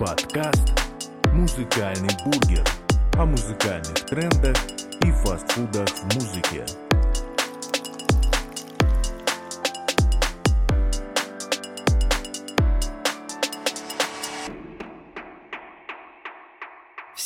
Подкаст «Музыкальный бургер» о музыкальных трендах и фастфудах в музыке.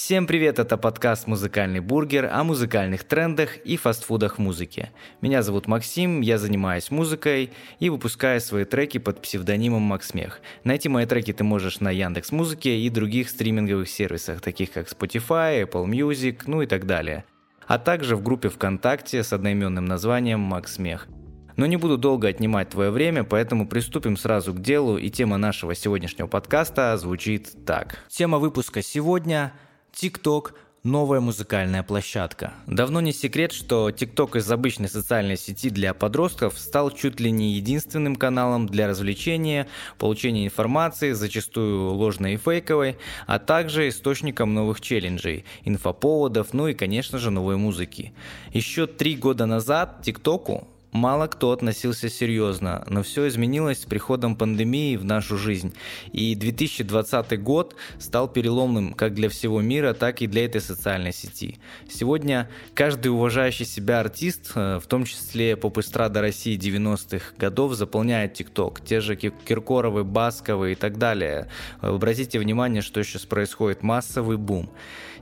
Всем привет, это подкаст «Музыкальный бургер» о музыкальных трендах и фастфудах в музыке. Меня зовут Максим, я занимаюсь музыкой и выпускаю свои треки под псевдонимом Максмех. Найти мои треки ты можешь на Яндекс Музыке и других стриминговых сервисах, таких как Spotify, Apple Music, ну и так далее. А также в группе ВКонтакте с одноименным названием Максмех. Но не буду долго отнимать твое время, поэтому приступим сразу к делу, и тема нашего сегодняшнего подкаста звучит так. Тема выпуска сегодня TikTok новая музыкальная площадка. Давно не секрет, что TikTok из обычной социальной сети для подростков стал чуть ли не единственным каналом для развлечения, получения информации, зачастую ложной и фейковой, а также источником новых челленджей, инфоповодов, ну и, конечно же, новой музыки. Еще три года назад ТикТоку мало кто относился серьезно, но все изменилось с приходом пандемии в нашу жизнь. И 2020 год стал переломным как для всего мира, так и для этой социальной сети. Сегодня каждый уважающий себя артист, э, в том числе поп-эстрада России 90-х годов, заполняет ТикТок. Те же Киркоровы, Басковы и так далее. Обратите внимание, что сейчас происходит. Массовый бум.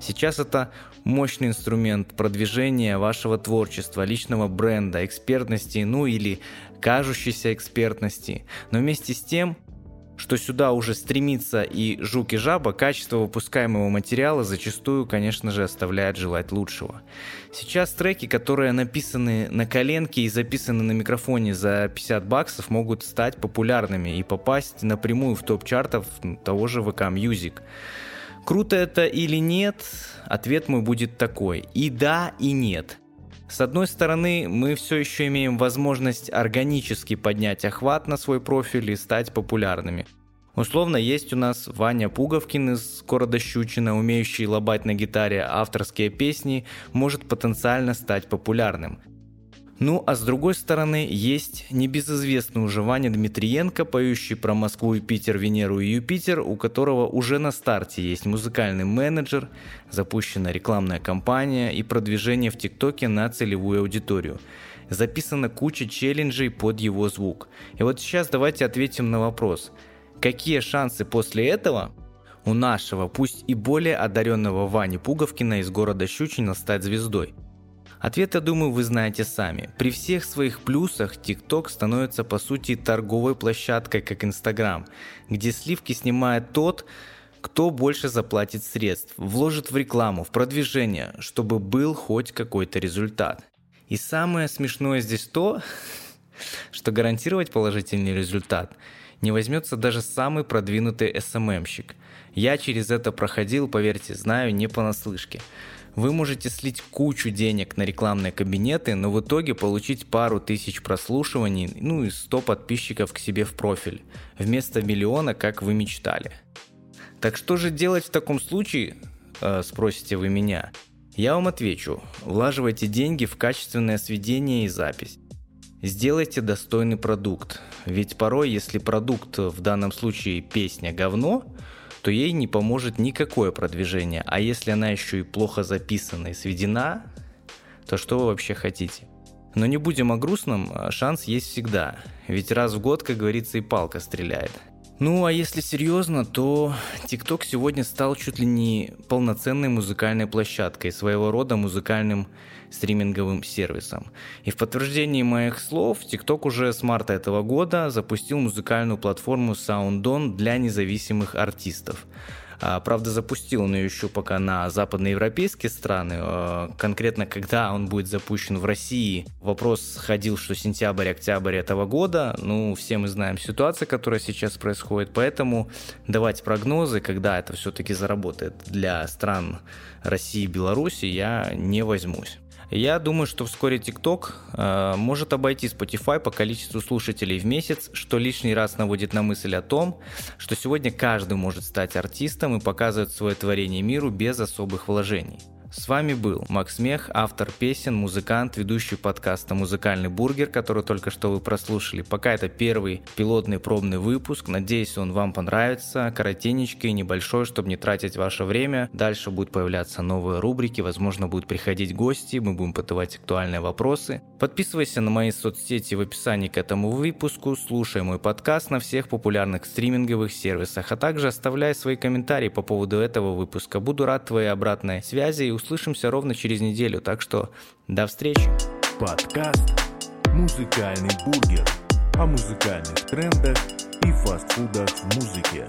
Сейчас это мощный инструмент продвижения вашего творчества, личного бренда, экспертности, ну или кажущейся экспертности. Но вместе с тем, что сюда уже стремится и жук и жаба, качество выпускаемого материала зачастую, конечно же, оставляет желать лучшего. Сейчас треки, которые написаны на коленке и записаны на микрофоне за 50 баксов, могут стать популярными и попасть напрямую в топ чартов того же ВК Music. Круто это или нет? Ответ мой будет такой. И да, и нет. С одной стороны, мы все еще имеем возможность органически поднять охват на свой профиль и стать популярными. Условно, есть у нас Ваня Пуговкин из города Щучина, умеющий лобать на гитаре авторские песни, может потенциально стать популярным. Ну, а с другой стороны, есть небезызвестный уже Ваня Дмитриенко, поющий про Москву, Питер, Венеру и Юпитер, у которого уже на старте есть музыкальный менеджер, запущена рекламная кампания и продвижение в ТикТоке на целевую аудиторию. Записана куча челленджей под его звук. И вот сейчас давайте ответим на вопрос. Какие шансы после этого у нашего, пусть и более одаренного Вани Пуговкина из города Щучина стать звездой? Ответ, я думаю, вы знаете сами. При всех своих плюсах TikTok становится по сути торговой площадкой, как Instagram, где сливки снимает тот, кто больше заплатит средств, вложит в рекламу, в продвижение, чтобы был хоть какой-то результат. И самое смешное здесь то, что гарантировать положительный результат не возьмется даже самый продвинутый СММщик. Я через это проходил, поверьте, знаю не понаслышке. Вы можете слить кучу денег на рекламные кабинеты, но в итоге получить пару тысяч прослушиваний, ну и 100 подписчиков к себе в профиль, вместо миллиона, как вы мечтали. Так что же делать в таком случае, э, спросите вы меня? Я вам отвечу, влаживайте деньги в качественное сведение и запись. Сделайте достойный продукт, ведь порой, если продукт, в данном случае песня говно, то ей не поможет никакое продвижение. А если она еще и плохо записана и сведена, то что вы вообще хотите? Но не будем о грустном, а шанс есть всегда. Ведь раз в год, как говорится, и палка стреляет. Ну а если серьезно, то TikTok сегодня стал чуть ли не полноценной музыкальной площадкой, своего рода музыкальным стриминговым сервисом. И в подтверждении моих слов, TikTok уже с марта этого года запустил музыкальную платформу SoundOn для независимых артистов. А, правда, запустил он ее еще пока на западноевропейские страны. А, конкретно, когда он будет запущен в России, вопрос ходил, что сентябрь-октябрь этого года. Ну, все мы знаем ситуацию, которая сейчас происходит, поэтому давать прогнозы, когда это все-таки заработает для стран России и Беларуси, я не возьмусь. Я думаю, что вскоре TikTok э, может обойти Spotify по количеству слушателей в месяц, что лишний раз наводит на мысль о том, что сегодня каждый может стать артистом и показывать свое творение миру без особых вложений. С вами был Макс Мех, автор песен, музыкант, ведущий подкаста «Музыкальный бургер», который только что вы прослушали. Пока это первый пилотный пробный выпуск. Надеюсь, он вам понравится. Коротенечкий, небольшой, чтобы не тратить ваше время. Дальше будут появляться новые рубрики, возможно, будут приходить гости, мы будем подавать актуальные вопросы. Подписывайся на мои соцсети в описании к этому выпуску, слушай мой подкаст на всех популярных стриминговых сервисах, а также оставляй свои комментарии по поводу этого выпуска. Буду рад твоей обратной связи и услышимся ровно через неделю, так что до встречи. Подкаст «Музыкальный бургер» о музыкальных трендах и фастфудах в музыке.